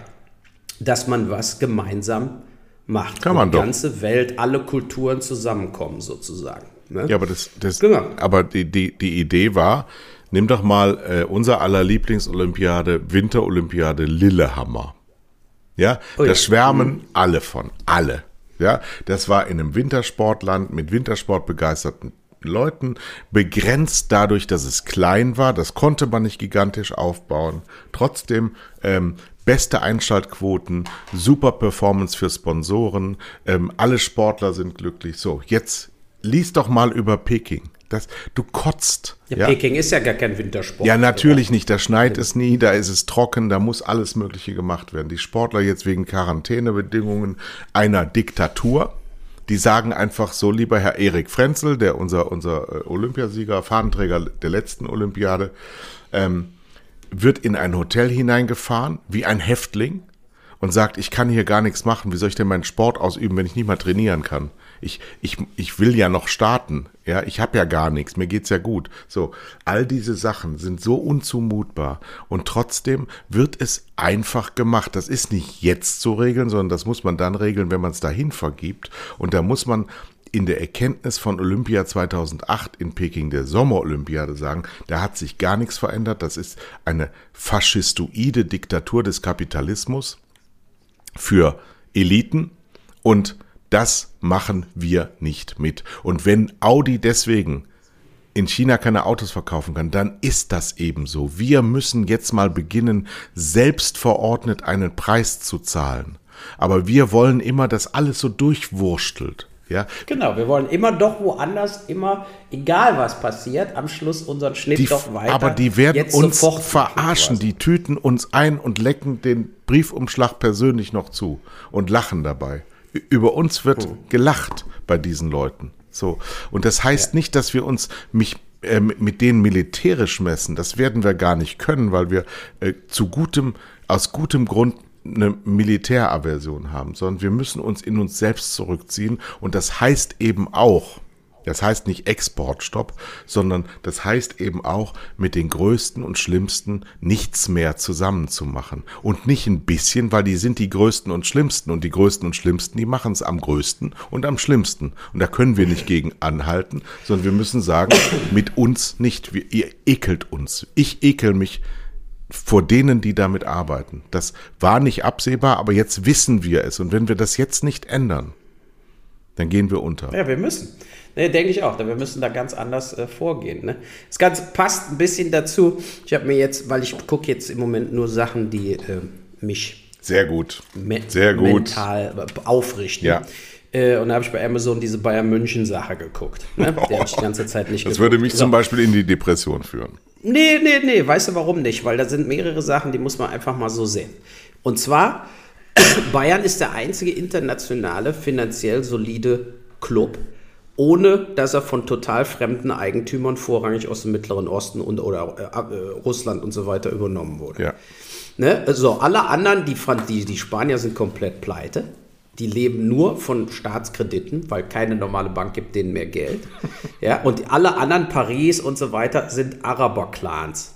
dass man was gemeinsam macht. Kann man die doch. ganze Welt, alle Kulturen zusammenkommen sozusagen. Ne? Ja, aber das, das Genau. aber die, die, die Idee war, nimm doch mal äh, unser aller Lieblingsolympiade, Winterolympiade Lillehammer. Ja, Oh ja. da schwärmen alle von, alle. Ja, das war in einem Wintersportland mit Wintersport begeisterten Leuten, begrenzt dadurch, dass es klein war, das konnte man nicht gigantisch aufbauen. Trotzdem ähm, beste Einschaltquoten, super Performance für Sponsoren, ähm, alle Sportler sind glücklich. So, jetzt lies doch mal über Peking. Das, du kotzt. Ja, Peking ist ja gar kein Wintersport. Ja, natürlich nicht. Da schneit es nie, da ist es trocken, da muss alles Mögliche gemacht werden. Die Sportler jetzt wegen Quarantänebedingungen einer Diktatur, die sagen einfach so, lieber Herr Erik Frenzel, der unser, unser äh, Olympiasieger, Fahnenträger der letzten Olympiade, ähm, wird in ein Hotel hineingefahren, wie ein Häftling, und sagt, ich kann hier gar nichts machen, wie soll ich denn meinen Sport ausüben, wenn ich nicht mal trainieren kann? Ich, ich, ich will ja noch starten, ja, ich habe ja gar nichts, mir geht's ja gut. So, all diese Sachen sind so unzumutbar und trotzdem wird es einfach gemacht. Das ist nicht jetzt zu regeln, sondern das muss man dann regeln, wenn man es dahin vergibt und da muss man in der Erkenntnis von Olympia 2008 in Peking, der Sommerolympiade, sagen, da hat sich gar nichts verändert. Das ist eine faschistoide Diktatur des Kapitalismus für Eliten und das machen wir nicht mit. Und wenn Audi deswegen in China keine Autos verkaufen kann, dann ist das eben so. Wir müssen jetzt mal beginnen, selbst verordnet einen Preis zu zahlen. Aber wir wollen immer, dass alles so durchwurstelt. Ja, Genau, wir wollen immer doch woanders, immer, egal was passiert, am Schluss unseren Schnitt die, doch weiter. aber die werden uns verarschen, die tüten uns ein und lecken den Briefumschlag persönlich noch zu und lachen dabei. Über uns wird Hm. gelacht bei diesen Leuten. So. Und das heißt nicht, dass wir uns mich äh, mit- mit denen militärisch messen. Das werden wir gar nicht können, weil wir äh, zu gutem, aus gutem Grund eine Militäraversion haben, sondern wir müssen uns in uns selbst zurückziehen. Und das heißt eben auch, das heißt nicht Exportstopp, sondern das heißt eben auch, mit den Größten und Schlimmsten nichts mehr zusammenzumachen. Und nicht ein bisschen, weil die sind die Größten und Schlimmsten. Und die Größten und Schlimmsten, die machen es am größten und am schlimmsten. Und da können wir nicht gegen anhalten, sondern wir müssen sagen, mit uns nicht. Wir, ihr ekelt uns. Ich ekel mich vor denen, die damit arbeiten. Das war nicht absehbar, aber jetzt wissen wir es. Und wenn wir das jetzt nicht ändern, dann gehen wir unter. Ja, wir müssen. Ne, denke ich auch. Wir müssen da ganz anders äh, vorgehen. Ne? Das Ganze passt ein bisschen dazu. Ich habe mir jetzt, weil ich gucke jetzt im Moment nur Sachen, die äh, mich Sehr gut. me Sehr gut. mental äh, aufrichten. Ja. Äh, und da habe ich bei Amazon diese Bayern München Sache geguckt. Ne? (laughs) Der habe ich die ganze Zeit nicht Das geguckt. würde mich So. zum Beispiel in die Depression führen. Nee, nee, nee, weißt du warum nicht? Weil da sind mehrere Sachen, die muss man einfach mal so sehen. Und zwar, (coughs) Bayern ist der einzige internationale, finanziell solide Club, ohne dass er von total fremden Eigentümern, vorrangig aus dem Mittleren Osten und oder äh, äh, Russland und so weiter übernommen wurde. Ja. Ne? Also alle anderen, die, die, die Spanier sind komplett pleite. Die leben nur von Staatskrediten, weil keine normale Bank gibt denen mehr Geld. (laughs) Ja, und alle anderen, Paris und so weiter, sind Araber-Clans.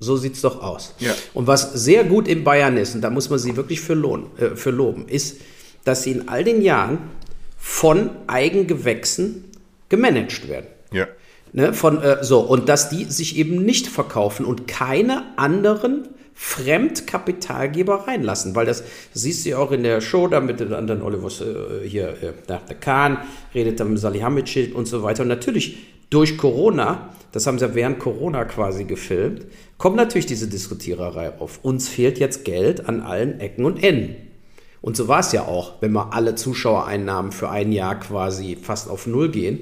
So sieht's doch aus. Ja. Und was sehr gut in Bayern ist, und da muss man sie wirklich für, lohn, äh, für loben, ist, dass sie in all den Jahren von Eigengewächsen gemanagt werden. Ja. Ne, von, äh, so, und dass die sich eben nicht verkaufen und keine anderen Fremdkapitalgeber reinlassen, weil das siehst du ja auch in der Show da mit den anderen Oliver äh, hier, äh, der Kahn redet dann mit Salihamidzic und so weiter. Und natürlich durch Corona, das haben sie ja während Corona quasi gefilmt, kommt natürlich diese Diskutiererei auf. Uns fehlt jetzt Geld an allen Ecken und Enden. Und so war es ja auch, wenn wir alle Zuschauereinnahmen für ein Jahr quasi fast auf Null gehen.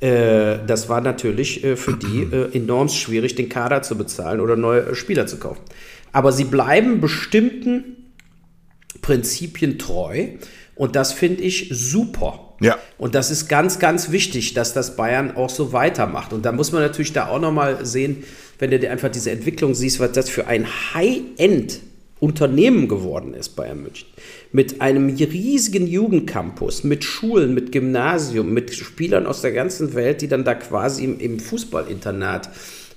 Äh, das war natürlich äh, für die äh, enorm schwierig, den Kader zu bezahlen oder neue äh, Spieler zu kaufen. Aber sie bleiben bestimmten Prinzipien treu und das finde ich super. Ja. Und das ist ganz, ganz wichtig, dass das Bayern auch so weitermacht. Und da muss man natürlich da auch nochmal sehen, wenn du dir einfach diese Entwicklung siehst, was das für ein High-End Unternehmen geworden ist, Bayern München. Mit einem riesigen Jugendcampus, mit Schulen, mit Gymnasium, mit Spielern aus der ganzen Welt, die dann da quasi im, im Fußballinternat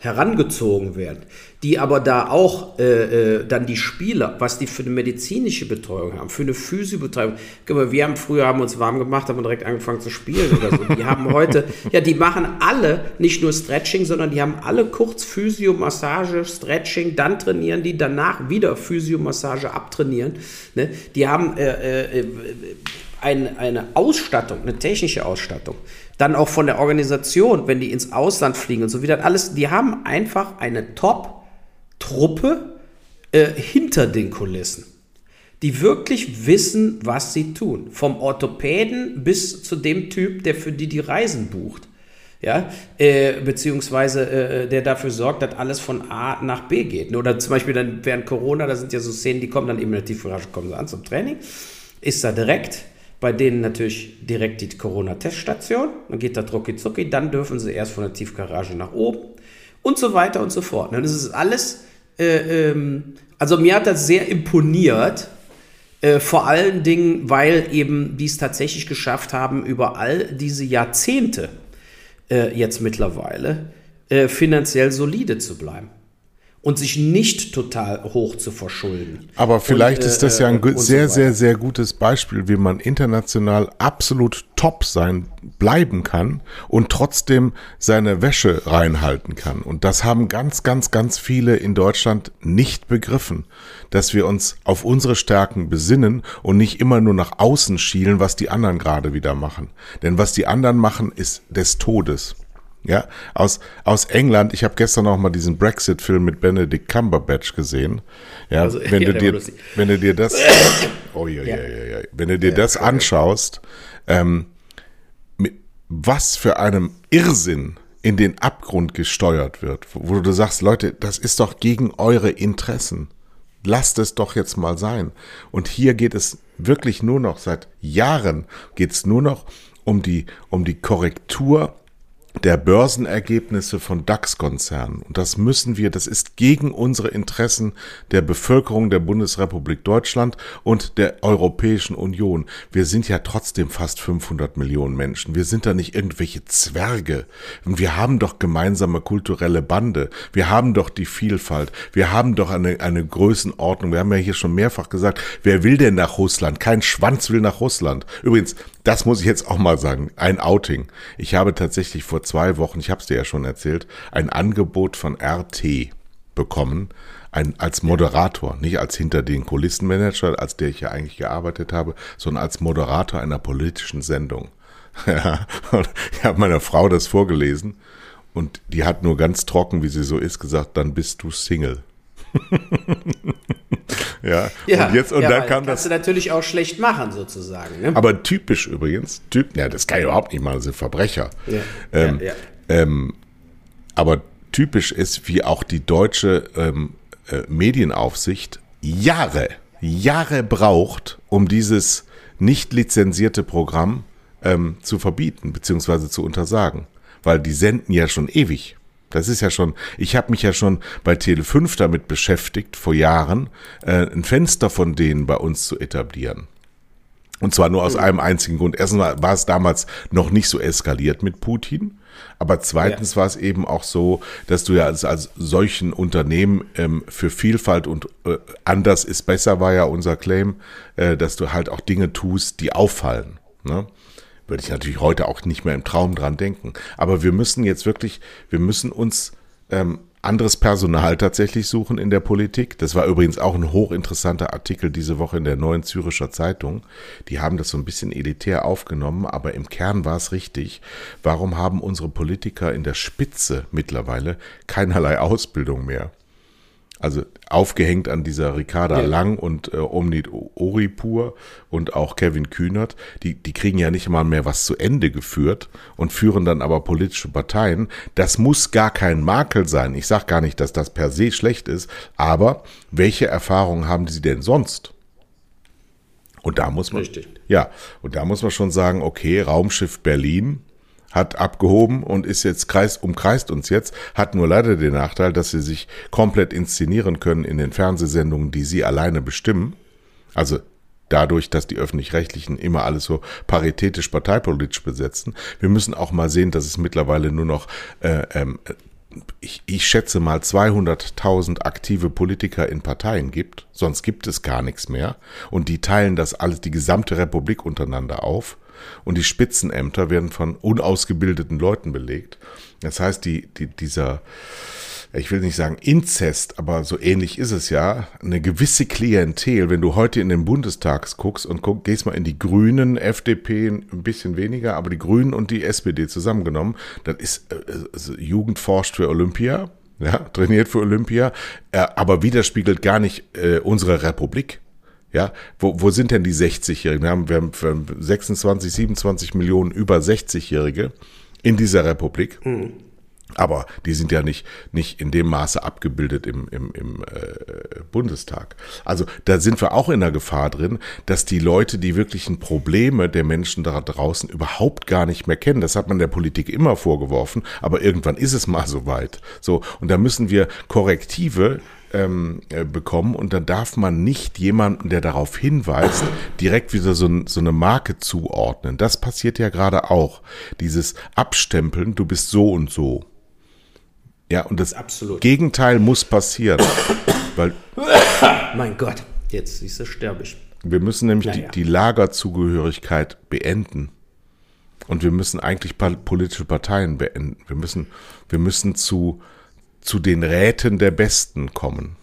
herangezogen werden, die aber da auch äh, äh, dann die Spieler, was die für eine medizinische Betreuung haben, für eine Physiobetreuung. Wir haben früher haben uns warm gemacht, haben direkt angefangen zu spielen oder so. Die haben heute, (laughs) ja, die machen alle nicht nur Stretching, sondern die haben alle kurz Physio, Massage, Stretching, dann trainieren die, danach wieder Physio, Massage abtrainieren. Ne? Die haben äh, äh, ein, eine Ausstattung, eine technische Ausstattung, dann auch von der Organisation, wenn die ins Ausland fliegen und so wieder, alles, die haben einfach eine Top-Truppe äh, hinter den Kulissen, die wirklich wissen, was sie tun. Vom Orthopäden bis zu dem Typ, der für die die Reisen bucht. Ja, äh, beziehungsweise äh, der dafür sorgt, dass alles von A nach B geht. Oder zum Beispiel dann während Corona, da sind ja so Szenen, die kommen dann eben in der Tiefgarage, kommen sie an zum Training, ist da direkt, bei denen natürlich direkt die Corona-Teststation. Dann geht da drucki zucki, dann dürfen sie erst von der Tiefgarage nach oben und so weiter und so fort. Das ist alles, äh, ähm, also mir hat das sehr imponiert, äh, vor allen Dingen, weil eben die es tatsächlich geschafft haben, über all diese Jahrzehnte äh, jetzt mittlerweile äh, finanziell solide zu bleiben und sich nicht total hoch zu verschulden. Aber vielleicht und, ist das ja ein äh, sehr, so sehr, sehr gutes Beispiel, wie man international absolut top sein, bleiben kann und trotzdem seine Wäsche reinhalten kann. Und das haben ganz, ganz, ganz viele in Deutschland nicht begriffen, dass wir uns auf unsere Stärken besinnen und nicht immer nur nach außen schielen, was die anderen gerade wieder machen. Denn was die anderen machen, ist des Todes. Ja, aus, aus England. Ich habe gestern noch mal diesen Brexit-Film mit Benedict Cumberbatch gesehen. Ja, also, (laughs) wenn, ja, du dir, wenn du dir das, oh, (laughs) ja, ja. Ja, wenn du dir das anschaust, ähm, mit was für einem Irrsinn in den Abgrund gesteuert wird, wo du sagst, Leute, das ist doch gegen eure Interessen. Lasst es doch jetzt mal sein. Und hier geht es wirklich nur noch, seit Jahren geht es nur noch um die, um die Korrektur der Börsenergebnisse von DAX-Konzernen. Und das müssen wir, das ist gegen unsere Interessen der Bevölkerung der Bundesrepublik Deutschland und der Europäischen Union. Wir sind ja trotzdem fast 500 Millionen Menschen. Wir sind da nicht irgendwelche Zwerge. Und wir haben doch gemeinsame kulturelle Bande. Wir haben doch die Vielfalt. Wir haben doch eine, eine Größenordnung. Wir haben ja hier schon mehrfach gesagt, wer will denn nach Russland? Kein Schwanz will nach Russland. Übrigens, das muss ich jetzt auch mal sagen, ein Outing. Ich habe tatsächlich vor zwei Wochen, ich habe es dir ja schon erzählt, ein Angebot von RT bekommen, ein, als Moderator, nicht als hinter den Kulissenmanager, als der ich ja eigentlich gearbeitet habe, sondern als Moderator einer politischen Sendung. (laughs) Ja, ich habe meiner Frau das vorgelesen und die hat nur ganz trocken, wie sie so ist, gesagt, dann bist du Single. (laughs) ja, ja, und jetzt und ja, dann kam das. Kannst du natürlich auch schlecht machen, sozusagen. Ne? Aber typisch übrigens, typ, ja, das kann ich überhaupt nicht das sind Verbrecher. Ja, ähm, ja, ähm, aber typisch ist, wie auch die deutsche ähm, äh, Medienaufsicht Jahre, Jahre braucht, um dieses nicht lizenzierte Programm ähm, zu verbieten bzw. zu untersagen. Weil die senden ja schon ewig. Das ist ja schon, ich habe mich ja schon bei Tele5 damit beschäftigt, vor Jahren, äh, ein Fenster von denen bei uns zu etablieren. Und zwar nur aus mhm. einem einzigen Grund. Erstens war, war es damals noch nicht so eskaliert mit Putin. Aber zweitens ja. war es eben auch so, dass du ja als, als solchen Unternehmen ähm, für Vielfalt und äh, anders ist besser, war ja unser Claim, äh, dass du halt auch Dinge tust, die auffallen. Ne? Würde ich natürlich heute auch nicht mehr im Traum dran denken. Aber wir müssen jetzt wirklich, wir müssen uns ähm, anderes Personal tatsächlich suchen in der Politik. Das war übrigens auch ein hochinteressanter Artikel diese Woche in der Neuen Züricher Zeitung. Die haben das so ein bisschen elitär aufgenommen, aber im Kern war es richtig. Warum haben unsere Politiker in der Spitze mittlerweile keinerlei Ausbildung mehr? Also aufgehängt an dieser Ricarda ja. Lang und äh, Omnit Oripur und auch Kevin Kühnert, die, die kriegen ja nicht mal mehr was zu Ende geführt und führen dann aber politische Parteien. Das muss gar kein Makel sein. Ich sage gar nicht, dass das per se schlecht ist, aber welche Erfahrungen haben sie denn sonst? Und da muss man. Richtig. Ja, und da muss man schon sagen, okay, Raumschiff Berlin hat abgehoben und ist jetzt kreis, umkreist uns jetzt, hat nur leider den Nachteil, dass sie sich komplett inszenieren können in den Fernsehsendungen, die sie alleine bestimmen. Also dadurch, dass die öffentlich-rechtlichen immer alles so paritätisch parteipolitisch besetzen. Wir müssen auch mal sehen, dass es mittlerweile nur noch, äh, ähm, ich, ich schätze mal 200.000 aktive Politiker in Parteien gibt. Sonst gibt es gar nichts mehr. Und die teilen das alles, die gesamte Republik untereinander auf. Und die Spitzenämter werden von unausgebildeten Leuten belegt. Das heißt, die, die, dieser, ich will nicht sagen Inzest, aber so ähnlich ist es ja, eine gewisse Klientel, wenn du heute in den Bundestag guckst und guck, gehst mal in die Grünen, FDP ein bisschen weniger, aber die Grünen und die SPD zusammengenommen, das ist äh, Jugend forscht für Olympia, ja, trainiert für Olympia, aber widerspiegelt gar nicht äh, unsere Republik. Ja, wo, wo sind denn die 60-Jährigen? Wir haben, wir haben 26, 27 Millionen über 60-Jährige in dieser Republik. Mhm. Aber die sind ja nicht, nicht in dem Maße abgebildet im, im, im äh, Bundestag. Also da sind wir auch in der Gefahr drin, dass die Leute die wirklichen Probleme der Menschen da draußen überhaupt gar nicht mehr kennen. Das hat man der Politik immer vorgeworfen, aber irgendwann ist es mal so weit. So, und da müssen wir Korrektive ähm, äh, bekommen und dann darf man nicht jemanden, der darauf hinweist, direkt wieder so, so eine Marke zuordnen. Das passiert ja gerade auch. Dieses Abstempeln, du bist so und so. Ja, und das Absolut. Gegenteil muss passieren. weil mein Gott, jetzt siehst du, sterbe ich. Wir müssen nämlich naja. die, die Lagerzugehörigkeit beenden. Und wir müssen eigentlich politische Parteien beenden. Wir müssen, wir müssen zu, zu den Räten der Besten kommen.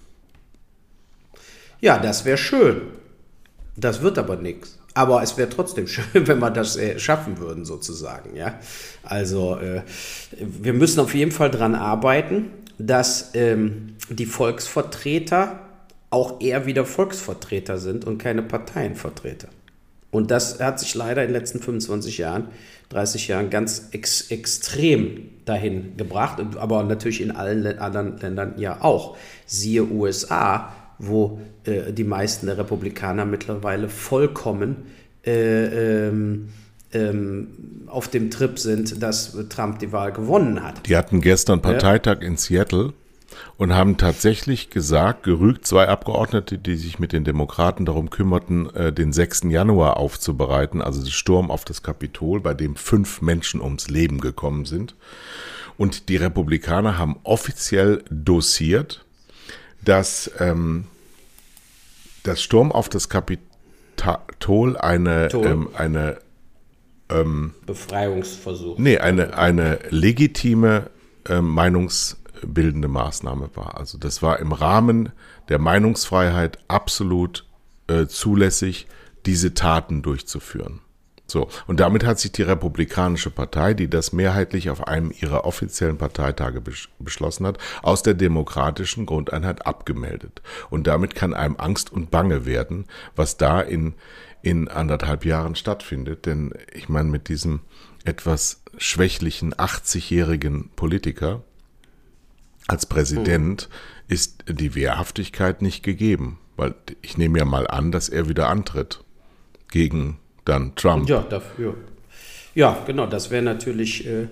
Ja, das wäre schön. Das wird aber nichts. Aber es wäre trotzdem (laughs) schön, wenn wir das äh, schaffen würden, sozusagen. Ja? Also äh, wir müssen auf jeden Fall daran arbeiten, dass ähm, die Volksvertreter auch eher wieder Volksvertreter sind und keine Parteienvertreter. Und das hat sich leider in den letzten 25 Jahren, 30 Jahren ganz ex extrem dahin gebracht, aber natürlich in allen anderen Ländern ja auch. Siehe USA, wo äh, die meisten der Republikaner mittlerweile vollkommen äh, ähm, ähm, auf dem Trip sind, dass Trump die Wahl gewonnen hat. Die hatten gestern Parteitag ja. in Seattle und haben tatsächlich gesagt, gerügt zwei Abgeordnete, die sich mit den Demokraten darum kümmerten, äh, den 6. Januar aufzubereiten, also den Sturm auf das Kapitol, bei dem fünf Menschen ums Leben gekommen sind. Und die Republikaner haben offiziell dosiert, dass ähm, das Sturm auf das Kapitol eine, ähm, eine ähm, Befreiungsversuch. Nee, eine, eine legitime äh, meinungsbildende Maßnahme war. Also das war im Rahmen der Meinungsfreiheit absolut äh, zulässig, diese Taten durchzuführen. So, und damit hat sich die Republikanische Partei, die das mehrheitlich auf einem ihrer offiziellen Parteitage beschlossen hat, aus der demokratischen Grundeinheit abgemeldet. Und damit kann einem Angst und Bange werden, was da in, in anderthalb Jahren stattfindet. Denn ich meine, mit diesem etwas schwächlichen 80-jährigen Politiker als Präsident mhm. ist die Wehrhaftigkeit nicht gegeben. Weil ich nehme ja mal an, dass er wieder antritt gegen dann Trump. Ja, dafür. Ja, genau, das wäre natürlich, äh,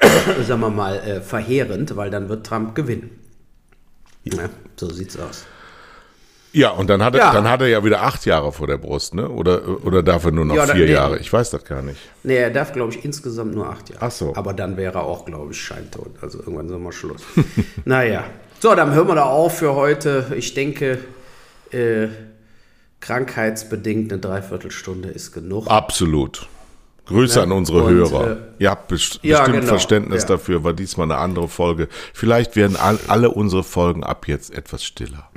(clears throat) sagen wir mal, äh, verheerend, weil dann wird Trump gewinnen. Ja, so sieht's aus. Ja, und dann hat, er, ja. dann hat er ja wieder acht Jahre vor der Brust, ne? Oder, oder darf er nur noch ja, vier nee. Jahre? Ich weiß das gar nicht. Nee, er darf, glaube ich, insgesamt nur acht Jahre. Ach so. Aber dann wäre er auch, glaube ich, scheintot. Also irgendwann sind wir Schluss. (laughs) naja. So, dann hören wir da auf für heute. Ich denke, äh, krankheitsbedingt eine Dreiviertelstunde ist genug. Absolut. Grüße ja, an unsere und, Hörer. Äh, Ihr habt best ja, bestimmt genau, Verständnis ja. dafür, war diesmal eine andere Folge. Vielleicht werden all, alle unsere Folgen ab jetzt etwas stiller.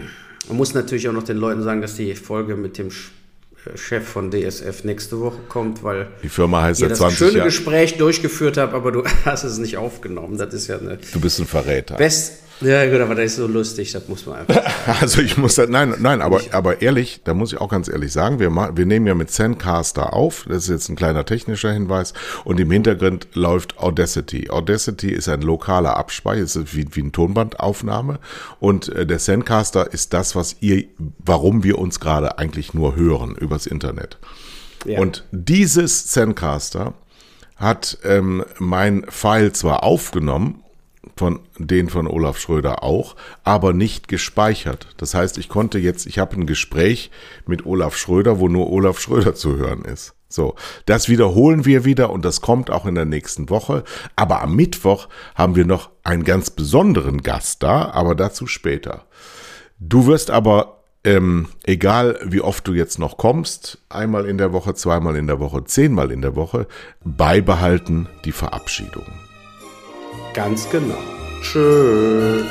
Man muss natürlich auch noch den Leuten sagen, dass die Folge mit dem äh, Chef von DSF nächste Woche kommt, weil die Firma heißt ihr ja 20 das schöne Jahr. Gespräch durchgeführt habt, aber du (laughs) hast es nicht aufgenommen. Das ist ja eine. Du bist ein Verräter. Best, ja, gut, aber das ist so lustig, das muss man einfach. (laughs) also ich muss das, nein, nein, aber, aber ehrlich, da muss ich auch ganz ehrlich sagen, wir, wir nehmen ja mit Zencaster auf, das ist jetzt ein kleiner technischer Hinweis, und im Hintergrund läuft Audacity. Audacity ist ein lokaler Abspeicher, ist wie, wie eine Tonbandaufnahme, und äh, der Zencaster ist das, was ihr, warum wir uns gerade eigentlich nur hören übers Internet. Ja. Und dieses Zencaster hat ähm, mein File zwar aufgenommen, von den von Olaf Schröder auch, aber nicht gespeichert. Das heißt, ich konnte jetzt, ich habe ein Gespräch mit Olaf Schröder, wo nur Olaf Schröder zu hören ist. So, das wiederholen wir wieder und das kommt auch in der nächsten Woche. Aber am Mittwoch haben wir noch einen ganz besonderen Gast da, aber dazu später. Du wirst aber, ähm, egal wie oft du jetzt noch kommst, einmal in der Woche, zweimal in der Woche, zehnmal in der Woche, beibehalten die Verabschiedung. Ganz genau. Tschüss.